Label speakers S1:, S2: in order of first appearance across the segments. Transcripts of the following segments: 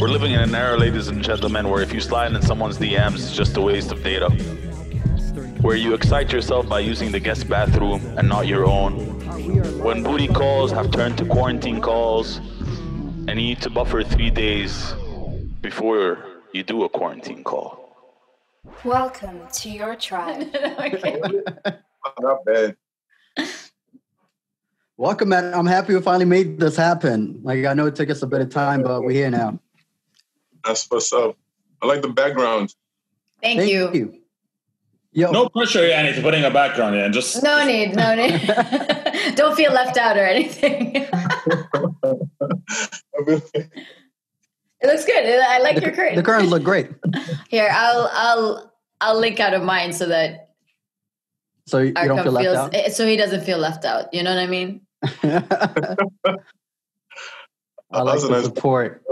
S1: We're living in an era, ladies and gentlemen, where if you slide in someone's DMs, it's just a waste of data. Where you excite yourself by using the guest bathroom and not your own. When booty calls have turned to quarantine calls, and you need to buffer three days before you do a quarantine call.
S2: Welcome to your tribe.
S3: okay.
S4: Not bad.
S5: Welcome, man. I'm happy we finally made this happen. Like I know it took us a bit of time, but we're here now.
S4: That's what's up. I like the background.
S3: Thank,
S5: Thank
S3: you.
S5: you. Yo,
S6: No pressure, Yanni, to putting a background in. Just
S3: No need, no need. Don't feel left out or anything. it looks good. I like your curtain.
S5: the curtains look great.
S3: Here, I'll I'll I'll link out of mine so that
S5: So you you don't
S3: Arqam
S5: feel left
S3: feels
S5: out.
S3: eh, so he doesn't feel left out. You know what I mean?
S5: I like
S4: That's a
S5: the
S4: nice-
S5: support.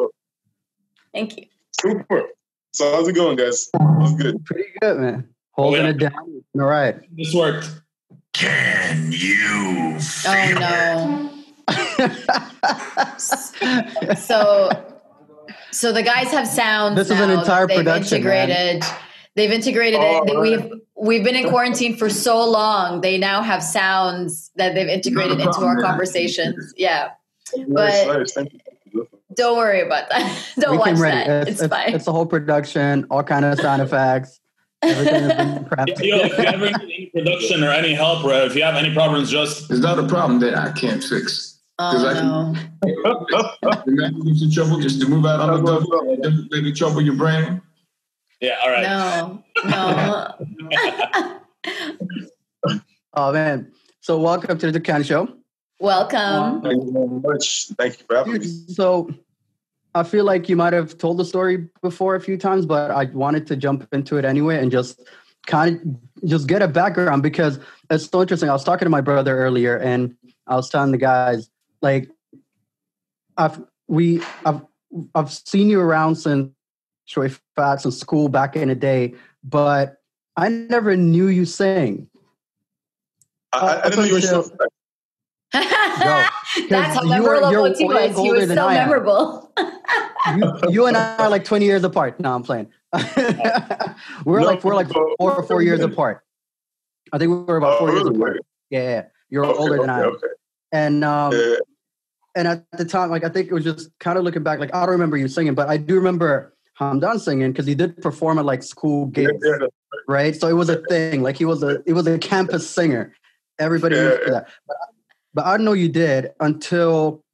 S3: Thank you.
S4: Super. So how's it going, guys? That's good.
S5: Pretty good, man. Holding
S6: yeah.
S5: it down. All right.
S6: this worked.
S7: Can you
S3: Oh no. So so the guys have sounds.
S5: This is an
S3: now.
S5: entire
S3: They've
S5: production, man.
S3: integrated. They've integrated
S4: Oh,
S3: it.
S4: right.
S3: We've we've been in quarantine for so long. They now have sounds that they've integrated into our conversations. Yeah. But-
S4: nice. Thank you.
S3: Don't worry about that. Don't
S5: we
S3: watch
S5: ready.
S3: that.
S5: It's,
S3: It's,
S5: it's,
S3: fine.
S5: it's the whole production, all kind of sound effects. Everything has been prepped.
S6: Yo, if you ever need any production or any help, or if you have any problems, just
S7: It's not a problem that I can't fix.
S3: Oh
S7: I can-
S3: no.
S7: The man who's trouble just to move out on the double, don't let trouble your brain.
S6: yeah. All right.
S3: No. No.
S5: Oh man. So welcome to the Dukkan Show.
S3: Welcome.
S4: Thank you very much. Thank you for having me.
S5: So I feel like you might have told the story before a few times, but I wanted to jump into it anyway and just kind of just get a background because it's so interesting. I was talking to my brother earlier and I was telling the guys like I've we I've I've seen you around since Troy Fats in school back in the day, but I never knew you sang.
S4: I, I, I didn't know you were
S5: Up until-
S3: That's how
S5: you are-
S3: memorable
S5: you're
S3: he was. He
S5: older
S3: was
S5: than
S3: so
S5: I am.
S3: memorable.
S5: you, you and I are like 20 years apart. No, I'm playing. we're
S4: No,
S5: like we're like
S4: oh,
S5: four or four years apart. I think we were about
S4: Oh,
S5: four years
S4: really?
S5: apart. Yeah, yeah. You're
S4: Okay,
S5: older than
S4: okay,
S5: I am.
S4: Okay.
S5: And um
S4: Yeah.
S5: and at the time, like I think it was just kind of looking back, like I don't remember you singing, but I do remember Hamdan singing because he did perform at like school
S4: Yeah,
S5: gigs,
S4: yeah,
S5: right? So it was a thing. Like he was a he was a campus singer. Everybody knew
S4: Yeah,
S5: for that. But, but I didn't know you did until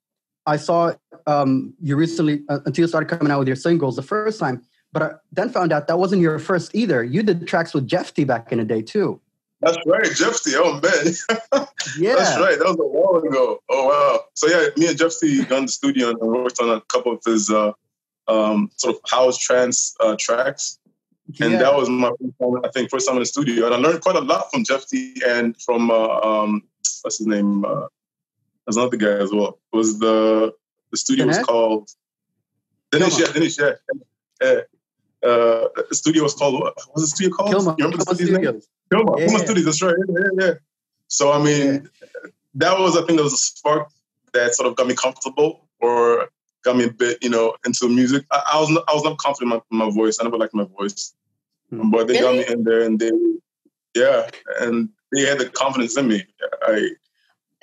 S5: I saw um, you recently uh, until you started coming out with your singles the first time. But I then found out that wasn't your first either. You did tracks with Jeff T back in the day too.
S4: That's right, Jeffsy. Oh man,
S5: Yeah,
S4: that's right. That was a while ago. Oh wow. So yeah, me and Jeffsy got in the studio and worked on a couple of his uh, um, sort of house trance uh, tracks. and
S5: Yeah.
S4: that was my first time, I think first time in the studio, and I learned quite a lot from Jeff T and from uh, um, what's his name? Uh, there's another guy as well. It was the the studio was called Dinesh? Yeah, Dinesh. Yeah, yeah. Uh, the studio was called what was the studio called?
S5: Kilma,
S4: You remember the
S5: Kilma
S4: studio's name?
S5: Studios.
S4: Kilma.
S5: Yeah,
S4: Kilma
S5: yeah.
S4: Studios. That's right. Yeah, yeah, yeah. So I mean, that was I think that was a spark that sort of got me comfortable or got me a bit, you know, into music. I, I was not, I was not confident in my, my voice. I never liked my voice,
S5: Hmm.
S4: but they
S3: Really?
S4: got me in there, and they, yeah, and they had the confidence in me. I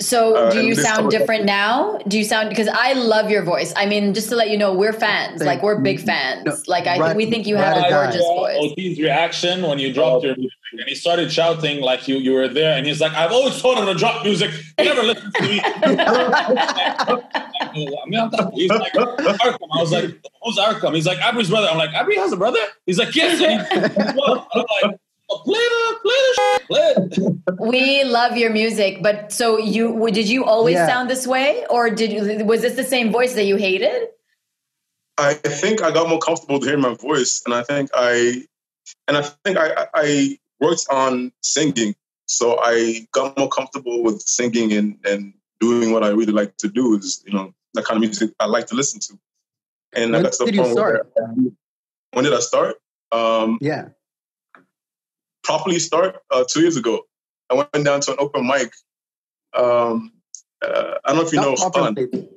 S3: So,
S4: Uh,
S3: do you sound
S4: summer-
S3: different now? Do you sound because I love your voice. I mean, just to let you know, we're fans.
S5: Thank
S3: like we're big fans.
S5: No,
S3: like I
S5: right-
S3: think we think you have a
S5: or
S3: gorgeous voice.
S6: OT's reaction when you dropped your music, and he started shouting like you you were there, and he's like, "I've always told him to drop music. He never listened to me." He's like, Arqam. I was like, "Who's Arqam?" He's like, "Abry's brother." I'm like, "Abry has a brother?" He's like, "Yes." And he, well, I'm like, well, "Play the play the shit. Play it."
S3: We love your music, but so you did you always
S5: Yeah.
S3: sound this way, or did you, was this the same voice that you hated?
S4: I think I got more comfortable to hear my voice, and I think I, and I think I, I- I worked on singing, so I got more comfortable with singing and and doing what I really like to do is you know the kind of music I like to listen to. And I got to the point where-
S5: start?
S4: when did I start? Um,
S5: Yeah.
S4: Properly start uh, two years ago. I went down to an open mic. Um, uh, I don't know if you
S5: Not
S4: know Fun.
S5: properly.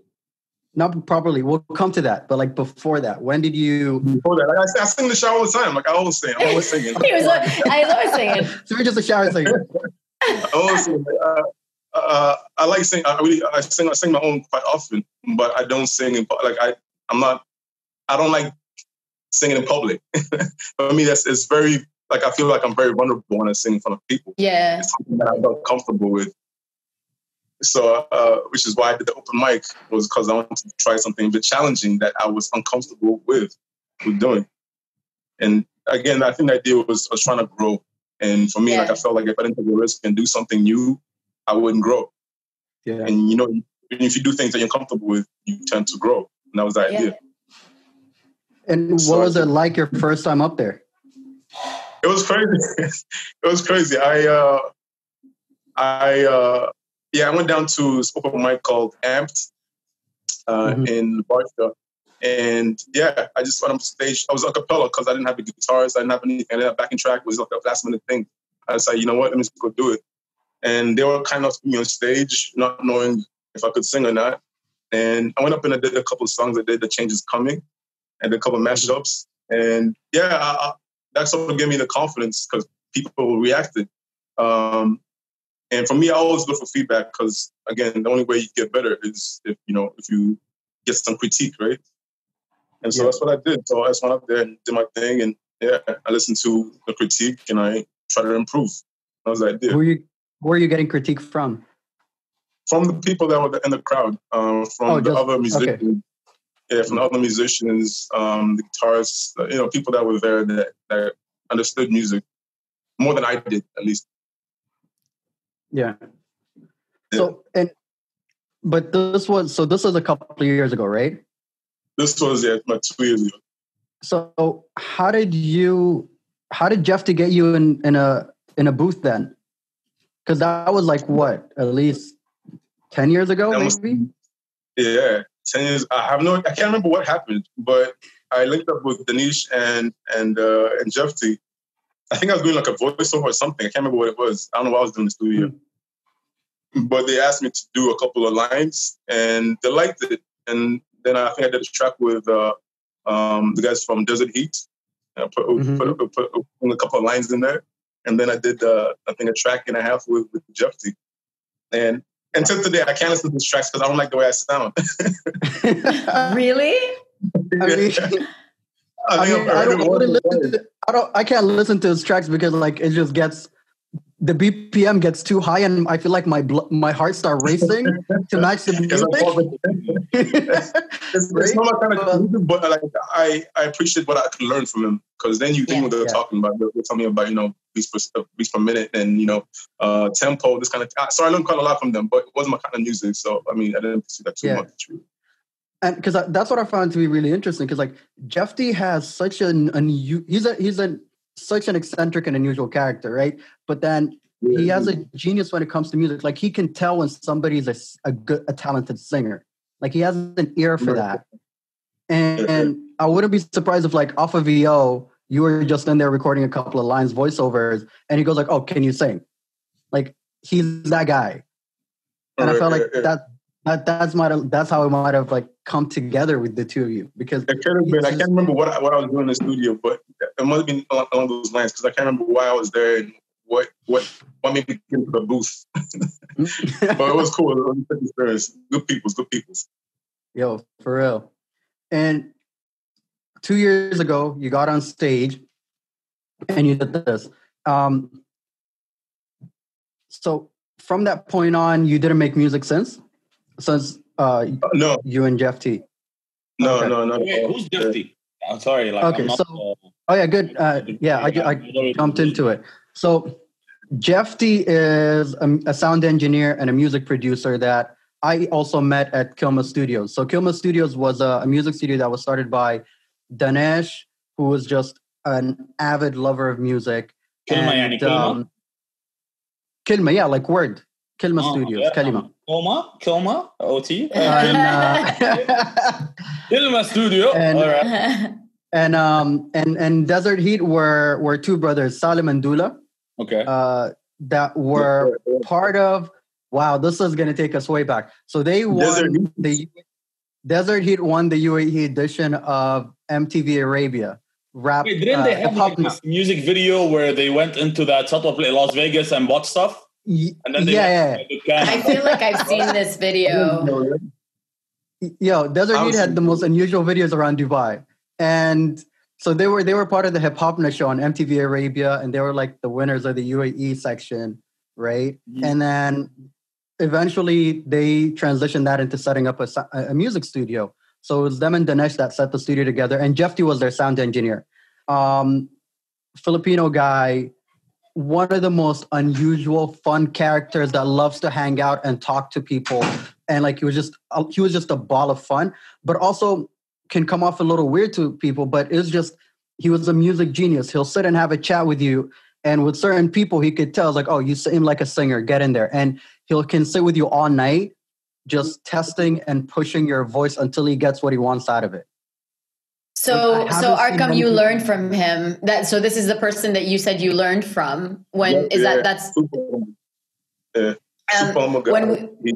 S5: Not properly. We'll come to that. But like before that, when did you?
S4: Before that, like I, I sing the shower all the time. Like I always sing. I'm always singing.
S3: he was. al- I was always saying.
S5: So you're just a shower singer.
S4: I always sing. Uh, uh, I like sing. I really I sing. I sing my own quite often, but I don't sing in like I. I'm not. I don't like singing in public. For me, that's it's very like I feel like I'm very vulnerable when I sing in front of people.
S3: Yeah.
S4: It's something that I felt comfortable with. So, uh, which is why I did the open mic was because I wanted to try something a bit challenging that I was uncomfortable with, with doing. And again, I think the idea was I was trying to grow. And for me, like I felt like if I didn't take a risk and do something new, I wouldn't grow.
S5: Yeah.
S4: And you know, if you do things that you're comfortable with, you tend to grow. And that was the
S3: Yeah.
S4: idea.
S5: And what was it like your first time up there?
S4: It was crazy. it was crazy. I uh I uh yeah, I went down to this open mic called Amped uh
S5: Mhm.
S4: in Barca. And yeah, I just went on stage. I was a cappella because I didn't have the guitars, I didn't have anything. I didn't have backing track. It was like a last minute thing. I decided, you know what, let me just go do it. And they were kind of me on stage, not knowing if I could sing or not. And I went up and I did a couple of songs. I did The Change Is Coming and a couple of mashups. And yeah, I, I, that sort of gave me the confidence because people reacted. Um, and for me, I always look for feedback because again, the only way you get better is if you know if you get some critique, right? And so
S5: Yeah.
S4: that's what I did. So I just went up there and did my thing, and yeah, I listened to the critique and I tried to improve. That was the idea
S5: Were you? Where are you getting critique from?
S4: from the people that were in the crowd, um, from
S5: Oh,
S4: the
S5: just-
S4: other musicians. Yeah, from the other musicians, um, the guitarists, you know, people that were there that, that understood music more than I did, at least.
S5: Yeah. So and, but this was so this was a couple of years ago, right?
S4: This was yeah, my two years ago.
S5: So how did you? How did Jeff T get you in in a in a booth then? Because that was like what at least ten years ago,
S4: That was-
S5: maybe.
S4: Yeah, ten years. I have no. I can't remember what happened, but I linked up with Dinesh and and uh, and Jeff T. I think I was doing like a voiceover or something. I can't remember what it was. I don't know what I was doing in the studio. But they asked me to do a couple of lines, and they liked it. And then I think I did a track with uh, um, the guys from Desert Heat. I put,
S5: Mhm.
S4: put, put, put, a couple of lines in there, and then I did uh, I think a track and a half with, with Jeff T. And until today, I can't listen to these tracks because I don't like the way I sound.
S3: Really?
S5: I mean,
S4: I
S5: I, mean,
S4: I've
S5: I don't, I, wouldn't listen to, I don't. I can't listen to his tracks because like it just gets the BPM gets too high, and I feel like my blo- my heart start racing to match the music.
S4: always- it's, it's not my kind of music, but like I, I appreciate what I can learn from him because then you think
S3: Yeah.
S4: what they're
S5: Yeah.
S4: talking about. They're, they're telling me about you know beats per uh, beats per minute and you know uh, tempo, this kind of. Uh, so I learned quite a lot from them, but it wasn't my kind of music. So I mean, I didn't see that too
S5: Yeah.
S4: much.
S5: and because that's what I found to be really interesting. Because like Jeff T has such an unu- he's a he's a such an eccentric and unusual character, right? But then he has a genius when it comes to music. Like he can tell when somebody's a good a talented singer. Like he has an ear for that. And, and I wouldn't be surprised if like off of VO you were just in there recording a couple of lines voiceovers and he goes like, "Oh, can you sing?" Like he's that guy. And I felt like that that that's might that's how it might have like come together with the two of you because
S4: It could have been. I can't remember what I, what I was doing in the studio, but it must have been along, along those lines because I can't remember why I was there and what what what made me get into the booth. but it was cool. It was good experience. Good people's, good people's.
S5: Yo, for real. And two years ago, you got on stage and you did this. Um, so from that point on, you didn't make music since, since uh,
S4: Uh, no,
S5: you and Jeff T.
S4: no,
S5: Okay.
S4: no, no.
S6: Wait, who's Jeffy? I'm sorry. Like,
S5: Okay,
S6: I'm
S5: so- Oh yeah, good. Uh, yeah, I, I jumped into it. So Jeff T is a, a sound engineer and a music producer that I also met at Kilma Studios. So Kilma Studios was a, a music studio that was started by Dinesh, who was just an avid lover of music.
S6: Kilma yani Kilma?
S5: Kilma, yeah, like word. Kilma
S6: Oh,
S5: Studios.
S6: Kilma? Kilma? OT?
S5: And, uh,
S6: Kilma Studio.
S5: And-
S6: All right.
S5: and um and and Desert Heat were were two brothers, Salim and Dula.
S6: Okay.
S5: uh, that were part of. Wow, this is going to take us way back. So they won
S4: Heat.
S5: the Desert Heat won the UAE edition of MTV Arabia rap.
S6: Wait, didn't
S5: uh,
S6: they have like, music video where they went into that subtle place, Las Vegas, and bought stuff?
S5: Y-
S6: And then they
S5: yeah, yeah.
S3: I feel like I've seen this video.
S5: Yo, Desert Heat had the most unusual videos around Dubai, and so they were they were part of the hip hop show on MTV Arabia, and they were like the winners of the UAE section, right? And then eventually they transitioned that into setting up a, a music studio. So it was them and Dinesh that set the studio together, and Jeff T was their sound engineer. Um, Filipino guy, one of the most unusual, fun characters that loves to hang out and talk to people, and like he was just uh, he was just a ball of fun, but also can come off a little weird to people. But it's just he was a music genius. He'll sit and have a chat with you, and with certain people, he could tell like, oh, you seem like a singer, get in there, and he'll can sit with you all night, just testing and pushing your voice until he gets what he wants out of it.
S3: So,
S5: I
S3: so Arqam, you
S5: anything-
S3: learned from him. That so this is the person that you said you learned from. When is
S4: Yeah,
S3: that? That's
S4: Yeah.
S3: Um,
S4: Super Homo
S3: when
S4: He-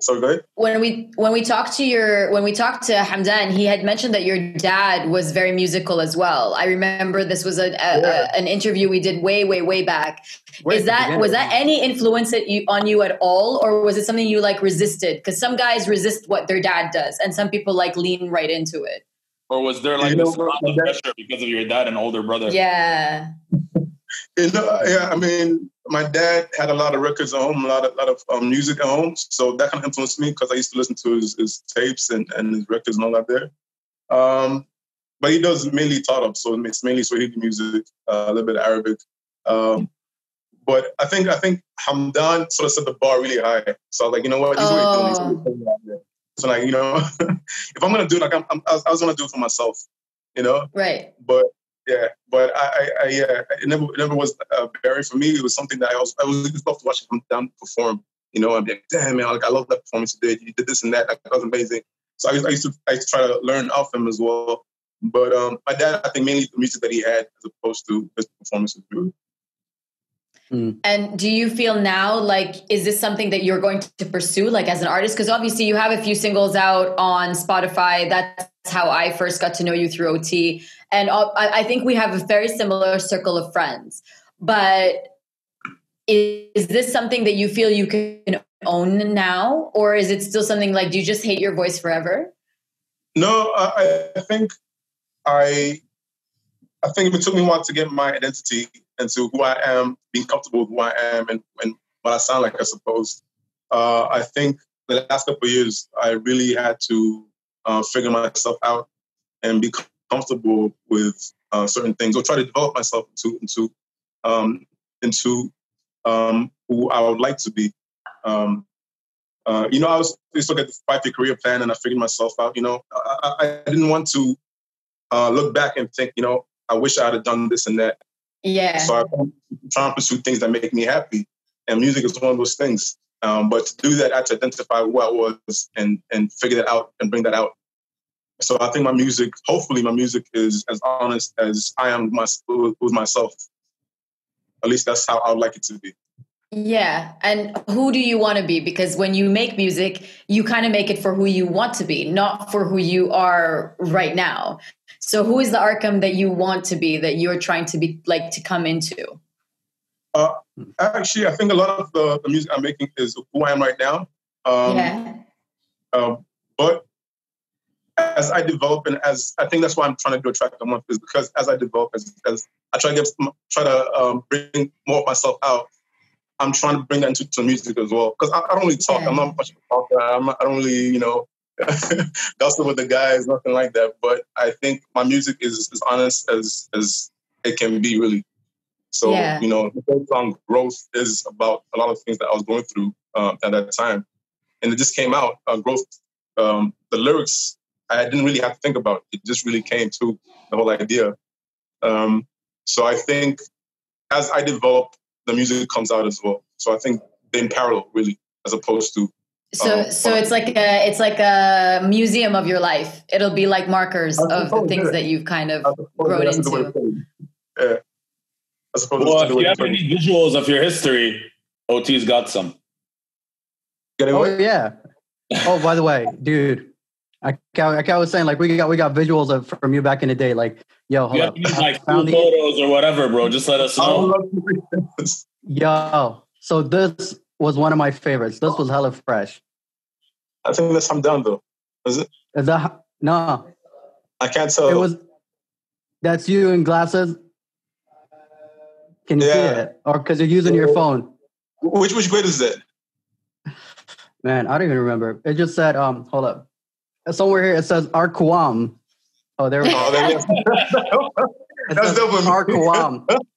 S4: Sorry, go ahead.
S3: when we when we talked to your when we talked to Hamdan, he had mentioned that your dad was very musical as well. I remember this was a, a,
S4: Yeah.
S3: a an interview we did way way way back.
S5: Way
S3: is that was that any influence that you on you at all, or was it something you like resisted? Because some guys resist what their dad does, and some people like lean right into it.
S6: Or was there like
S4: You know,
S6: this amount of pressure because of your dad and older brother?
S3: Yeah,
S4: You know, yeah, I mean, my dad had a lot of records at home, a lot of, lot of um, music at home. So that kind of influenced me because I used to listen to his, his tapes and, and his records and all that there. Um, but he does mainly Tarab, so it's mainly Swahili music, uh, a little bit of Arabic. Um, but I think I think Hamdan sort of set the bar really high. So I was like, you know what, he's already doing, he's
S3: Oh.
S4: already doing that. So like, you know, if I'm gonna do it, like I'm, I'm, I was, I was gonna do it for myself, you know
S3: right.
S4: but yeah, but I, I, I yeah, it never, it never was uh, Barry for me. It was something that I was, I was just love to watch Hamdan perform. You know, I'm like, damn man, like I love that performance you did. You did this and that. Like, that was amazing. So I used, I used to, I used to try to learn off him as well. But um, my dad, I think mainly the music that he had as opposed to his performances. Really. Mm.
S3: And do you feel now like is this something that you're going to pursue like as an artist? Because obviously you have a few singles out on Spotify. That's how I first got to know you through OT, and I I think we have a very similar circle of friends. But is, is this something that you feel you can own now, or is it still something like do you just hate your voice forever?
S4: No, I, I think I, I think it took me a while to get my identity into who I am, being comfortable with who I am, and, and what I sound like. I suppose. Uh, I think the last couple years, I really had to uh, figure myself out and be comfortable with uh, certain things, or try to develop myself into into um, into um, who I would like to be. Um, uh, you know, I was used to look at the five-year career plan, and I figured myself out. You know, I, I, didn't want to uh, look back and think, you know, I wish I had done this and that.
S3: Yeah.
S4: So I try and pursue things that make me happy, and music is one of those things. Um, but to do that, I had to identify who I was and and figure that out and bring that out. So I think my music, hopefully, my music is as honest as I am with, my, with myself. At least that's how I would like it to be.
S3: Yeah. And who do you want to be? Because when you make music, you kind of make it for who you want to be, not for who you are right now. So who is the Arqam that you want to be, that you're trying to be like to come into?
S4: Uh, actually, I think a lot of the, the music I'm making is who I am right now. Um,
S3: yeah.
S4: Um, but as I develop and as I think that's why I'm trying to do a track a month is because as I develop, as, as I try to get try to um, bring more of myself out, I'm trying to bring that into to music as well. Because I, I, don't really talk.
S3: Yeah.
S4: I'm not much of a talker. I'm not, I don't really, you know, gossip with the guys, nothing like that. But I think my music is as honest as as it can be, really. So
S3: Yeah.
S4: you know, the whole song "Growth" is about a lot of things that I was going through um, at that time, and it just came out. Uh, "Growth," um, the lyrics I didn't really have to think about. It just really came to the whole idea. Um, so I think as I develop, the music comes out as well. So I think they're in parallel, really, as opposed to
S3: So
S4: um,
S3: so it's like a it's like a museum of your life. It'll be like markers
S4: I
S3: of the things
S4: yeah.
S3: that you've kind of
S4: suppose
S3: grown
S4: that's
S3: into.
S4: to put it. Yeah. As opposed
S6: Well,
S4: to
S6: if
S4: doing
S6: you
S4: it
S6: ever need visuals of your history, OT's got some.
S5: Oh yeah. Oh, by the way, dude, I, I, I was saying like we got we got visuals of from you back in the day. Like, yo, hold
S6: have
S5: up,
S6: to use
S5: I
S6: like cool
S5: found the-
S6: photos or whatever, bro. Just let us know.
S4: love to read this.
S5: yo. So this was one of my favorites. This was hella fresh.
S4: I think that's I'm down though. Is it?
S5: Is that no?
S4: I can't tell.
S5: It was. That's you in glasses. Can you see it? Or because you're using your phone?
S4: which which grade is that?
S5: Man, I don't even remember. It just said, um, hold up. Somewhere here it says Arqam. Oh, there we go.
S4: Oh, there you go.
S5: It
S4: That's dope.
S5: Arqam.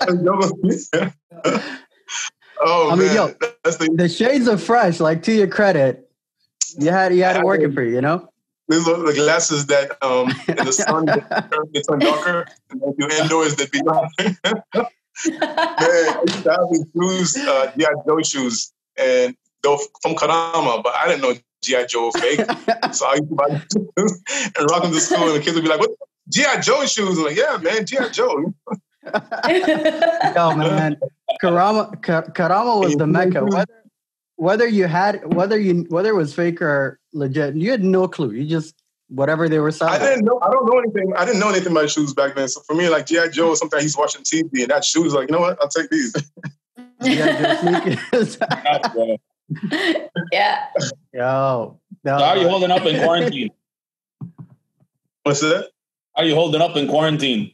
S4: That's dope. oh
S5: I mean,
S4: man,
S5: yo.
S4: that's the
S5: the shades are fresh, like to your credit, you had you had it working for you, you know.
S4: these are the glasses that um in the sun they turn darker, and if you're indoors they be. Man, I used to have these shoes, uh, GI Joe shoes, and they're from Karama, but I didn't know GI Joe fake. so I used to buy shoes and rock them to school, and the kids would be like, "What GI Joe shoes?" I'm like, "Yeah, man, GI Joe."
S5: Yo, man, Karama Ka- Karama was the mecca. Whether whether you had whether you whether it was fake or legit, you had no clue. You just whatever they were selling.
S4: I didn't know. I don't know anything. I didn't know anything about shoes back then. So for me, like GI Joe, sometimes he's watching TV, and that shoes, like, you know what? I'll take these.
S5: You had your sneakers.
S6: Yeah,
S3: yeah.
S5: Yo, no,
S6: So how are you holding up in quarantine?
S4: What's that?
S6: How are you holding up in quarantine?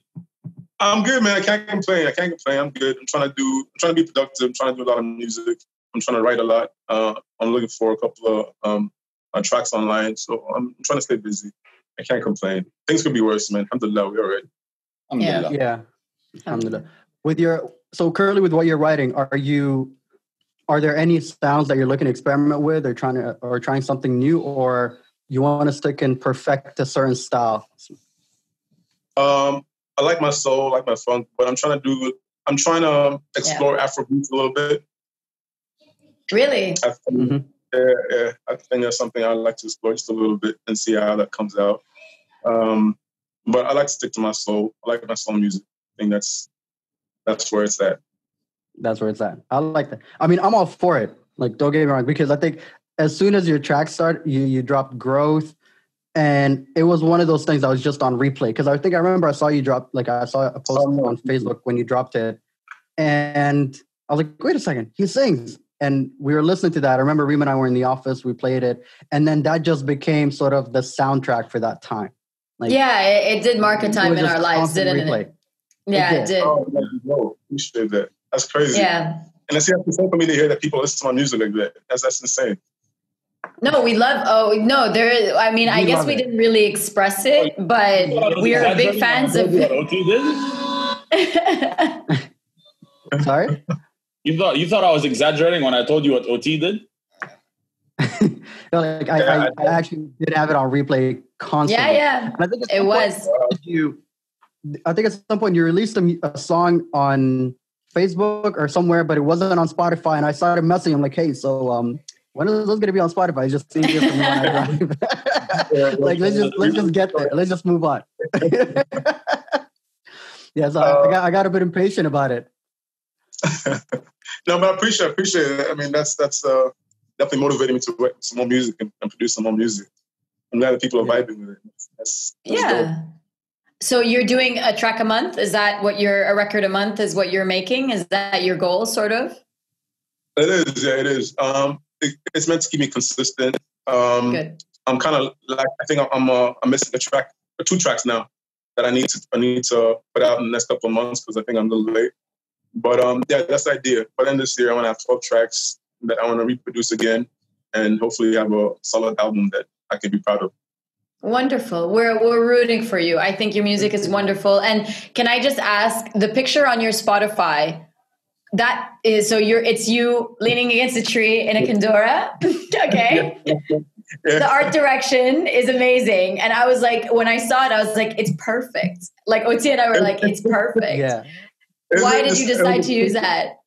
S4: I'm good, man. I can't complain. I can't complain. I'm good. I'm trying to do. I'm trying to be productive. I'm trying to do a lot of music. I'm trying to write a lot. Uh, I'm looking for a couple of um, uh, tracks online. So I'm, I'm trying to stay busy. I can't complain. Things could be worse, man. Alhamdulillah, we're all right.
S6: Alhamdulillah.
S5: yeah. Alhamdulillah. With your so currently with what you're writing, are you are there any sounds that you're looking to experiment with or trying to or trying something new or you want to stick and perfect a certain style?
S4: Um, I like my soul, I like my funk, but I'm trying to do. I'm trying to explore Afrobeats a little bit.
S3: Really?
S4: I think,
S5: Mhm.
S4: yeah, yeah, I think that's something I'd like to explore just a little bit and see how that comes out. Um, but I like to stick to my soul. I like my soul music. I think that's that's where it's at.
S5: That's where it's at. I like that. I mean, I'm all for it. Like, don't get me wrong, because I think as soon as your track start, you you drop growth, and it was one of those things that was just on replay. Because I think I remember I saw you drop like I saw a post oh, on Facebook when you dropped it, and I was like, wait a second, he sings. And we were listening to that. I remember Reem and I were in the office. We played it, and then that just became sort of the soundtrack for that time. Like,
S3: yeah, it, it did mark a time in our lives, didn't
S5: replay.
S3: it? Yeah,
S5: It
S3: it
S5: did.
S3: did.
S4: Oh, no, appreciate that. That's crazy.
S3: Yeah.
S4: And it's insane for me to hear that people listen to my music like that. That's that's insane.
S3: No, we love. Oh no, there. is- I mean, I guess we
S5: it.
S3: didn't really express it, but we are big fans of.
S6: What OT did?
S5: Sorry.
S6: You thought you thought I was exaggerating when I told you what OT did?
S5: No, like I,
S4: Yeah,
S5: I, I actually did have it on replay constantly.
S3: yeah, yeah,
S5: And I think
S3: it was.
S5: you. I think at some point you released a, a song on Facebook or somewhere, but it wasn't on Spotify. And I started messaging him like, "Hey, so um, when is this going to be on Spotify?" It's just easier for me when I drive. like let's just let's just get there. Let's just move on. yeah, so I, I got I got a bit impatient about it.
S4: no, but I appreciate I appreciate it. I mean, that's that's uh, definitely motivated me to write some more music and, and produce some more music. I'm glad that people are
S5: Yeah.
S4: vibing with it. That's, that's dope.
S3: Yeah. So you're doing a track a month? Is that what you're a record a month is what you're making? Is that your goal sort of?
S4: It is, yeah, it is. Um, it, it's meant to keep me consistent. Um,
S3: Good.
S4: I'm kind of like I think I'm uh, I'm missing a track, two tracks now that I need to I need to put out in the next couple of months because I think I'm a little late. But um, yeah, that's the idea. By the end of this year, I want to have 12 tracks that I want to reproduce again, and hopefully have a solid album that I can be proud of.
S3: Wonderful. We're we're rooting for you. I think your music is wonderful. And can I just ask the picture on your Spotify? That is so you're it's you leaning against a tree in a Kandora. okay. The art direction is amazing. And I was like, when I saw it, I was like, it's perfect. Like OT and I were like, it's perfect.
S5: Yeah,
S3: Why did you decide to use that?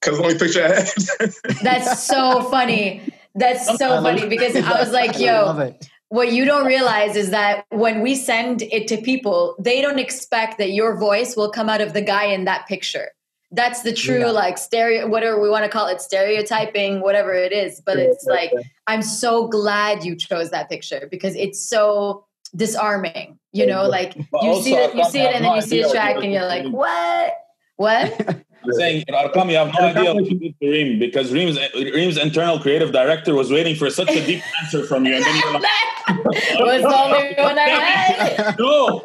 S4: Because the only picture I had.
S3: That's so funny. That's so
S5: I
S3: funny
S5: it.
S3: because I was like,
S5: I love
S3: yo,
S5: it.
S3: what you don't realize is that when we send it to people, they don't expect that your voice will come out of the guy in that picture. That's the true yeah. like stereo whatever we want to call it stereotyping whatever it is but it's like I'm so glad you chose that picture because it's so disarming you know like you see it you see it and then you see a track and you're like what? What
S6: I'm saying, Arqam, you have no idea what you did to Reem because Reem's, Reem's internal creative director was waiting for such a deep answer from you. And then you're like, was the only one I had. No,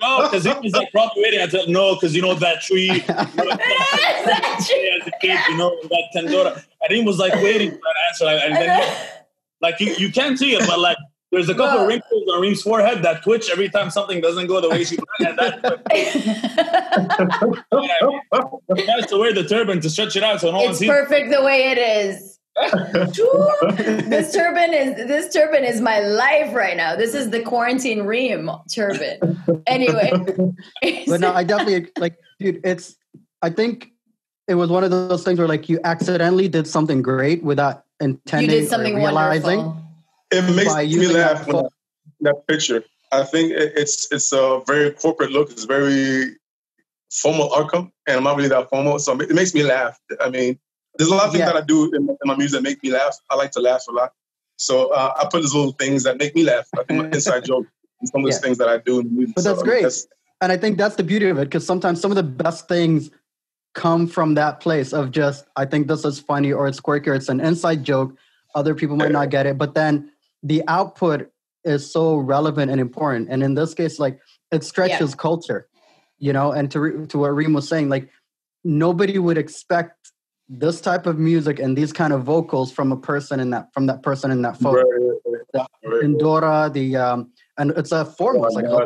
S6: no, because he was like probably waiting. I said, no, because you know that tree. You know, that tree as a kid, you know, that Kandora. And he was like waiting for that answer. And then, like, you, you can't see it, but like, there's a couple of wrinkles on Reem's forehead that twitch every time something doesn't go the way she planned. That he has to wear the turban to stretch it out so no
S3: it's perfect the way it is. this turban is this turban is my life right now. This is the quarantine Reem turban. Anyway,
S5: but no, I definitely like, dude. It's I think it was one of those things where like you accidentally did something great without intending you did something or realizing. Wonderful
S8: it makes me laugh when that picture. I think it's it's a very corporate look. It's very formal Arqam, and I'm not really that formal, so it makes me laugh. I mean, there's a lot of things yeah. that I do in, in, my music that make me laugh. I like to laugh a lot, so uh, I put these little things that make me laugh. I think my inside joke and some of those yeah. things that I do in music.
S5: But that's so, great, that's, and I think that's the beauty of it because sometimes some of the best things come from that place of just I think this is funny or it's quirky or it's an inside joke. Other people might not get it, but then the output is so relevant and important. And in this case, like it stretches yeah. culture, you know. And to to what Reem was saying, like nobody would expect this type of music and these kind of vocals from a person in that from that person in that photo. Right, right, right. Indora, the um, and it's a form. It's like
S3: oh,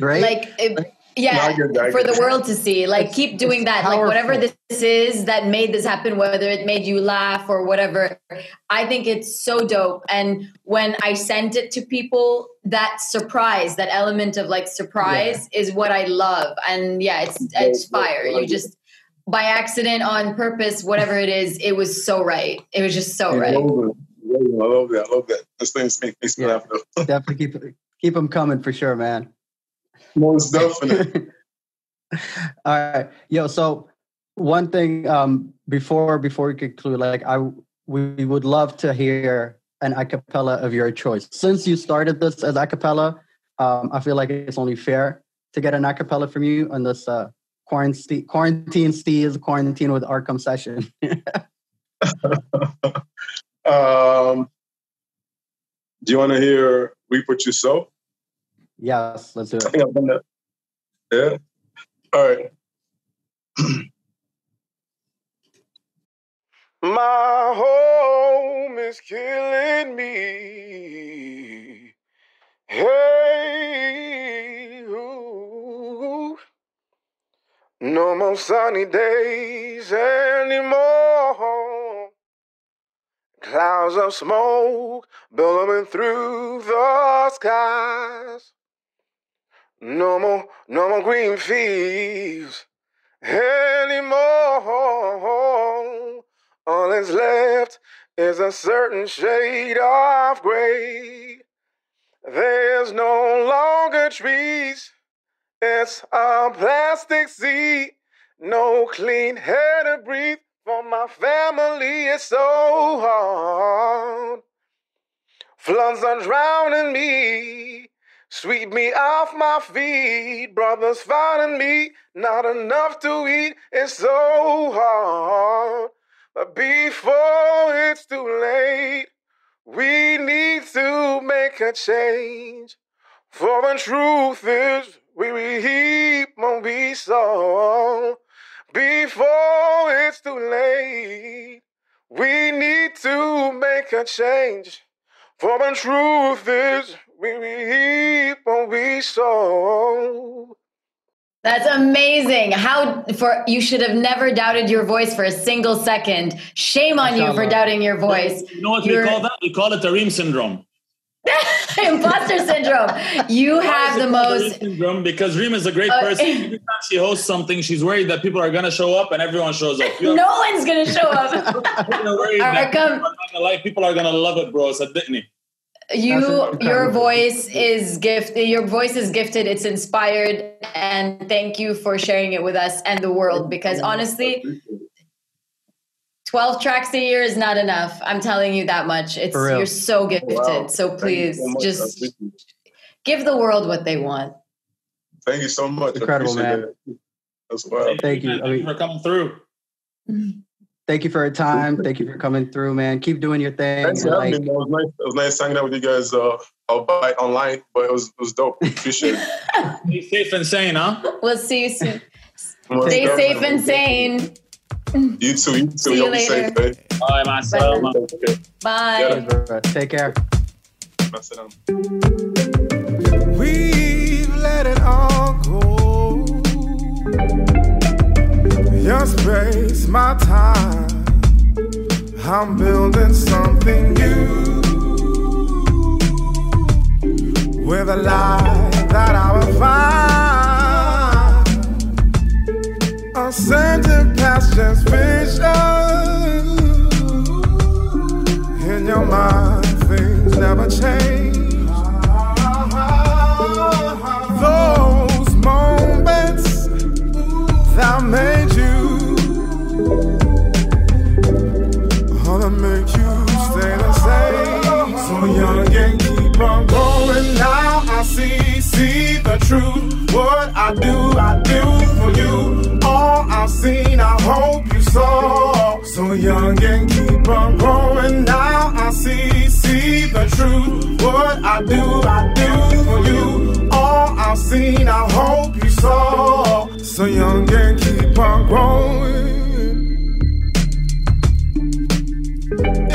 S3: right? Like. It, yeah for the world to see like it's, keep doing that powerful. like whatever this is that made this happen whether it made you laugh or whatever i think it's so dope and when i sent it to people that surprise that element of like surprise yeah. is what i love and yeah it's it's fire you just by accident on purpose whatever it is it was so right it was just so right
S8: I love that. I love that. This thing makes me laugh.
S5: Definitely keep keep them coming for sure, man.
S8: Most definitely.
S5: All right, yo. So one thing um, before before we conclude, like I we would love to hear an acapella of your choice. Since you started this as acapella, um, I feel like it's only fair to get an acapella from you on this uh, quarantine quarantine Steve's quarantine with Arqam session.
S8: um, do you want to hear "Reap What You Sow"?
S5: Yes, let's do it.
S8: Done that. Yeah. All right. My home is killing me. Hey, ooh. no more sunny days anymore. Clouds of smoke billowing through the skies. No more, no more green fields anymore. All that's left is a certain shade of gray. There's no longer trees, it's a plastic sea. No clean air to breathe for my family. It's so hard. Floods are drowning me. Sweep me off my feet, brothers finding me, not enough to eat, it's so hard. But before it's too late, we need to make a change. For the truth is, we reap when we sow. Before it's too late, we need to make a change. For the truth is, we reap when we sow.
S3: That's amazing. How for you should have never doubted your voice for a single second. Shame on you for doubting your voice.
S6: You know what You're, we call that? We call it the Reem syndrome.
S3: Imposter syndrome. You have the most
S6: syndrome because Reem is a great uh, person. Every time she hosts something, she's worried that people are gonna show up and everyone shows up.
S3: no one's gonna show up.
S6: worried that people, are gonna like, people are gonna love it, bro. It's a Disney.
S3: You your voice is gifted your voice is gifted it's inspired and thank you for sharing it with us and the world because honestly 12 tracks a year is not enough i'm telling you that much. It's you're so gifted wow. so please so just give the world what they want.
S4: Thank you so much.
S5: Incredible man.
S4: as well
S5: thank you,
S6: thank you for coming through
S5: Thank you for your time. Thank you for coming through, man. Keep doing your thing.
S4: Thanks for like, having me. It was nice. It was nice hanging out with you guys. Uh, I'll online, but it was it was dope. Appreciate it.
S6: Be safe and sane, huh?
S3: We'll see you soon. Stay safe and sane.
S4: You too. You too. See you later. Safe, eh?
S6: Bye, Marcel.
S3: Bye. Bye.
S5: Yeah, Take care.
S9: We've let it all your space, my time. I'm building something new with a light that I will find. A scented past just vision in your mind. Things never change. Truth. What I do, I do for you. All I've seen, I hope you saw. So young and keep on growing. Now I see, see the truth. What I do, I do for you. All I've seen, I hope you saw. So young and keep on growing.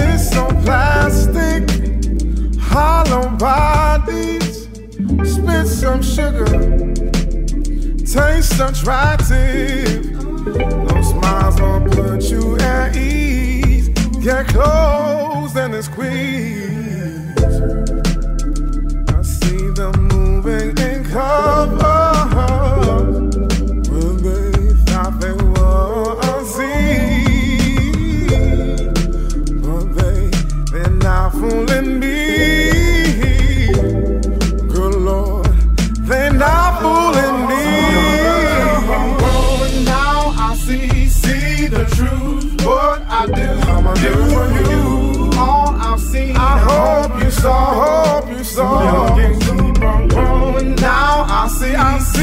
S9: It's so plastic, hollow bodies. Some sugar, taste attractive. Those smiles will put you at ease. Get close and squeeze. I see them moving in cover. Now I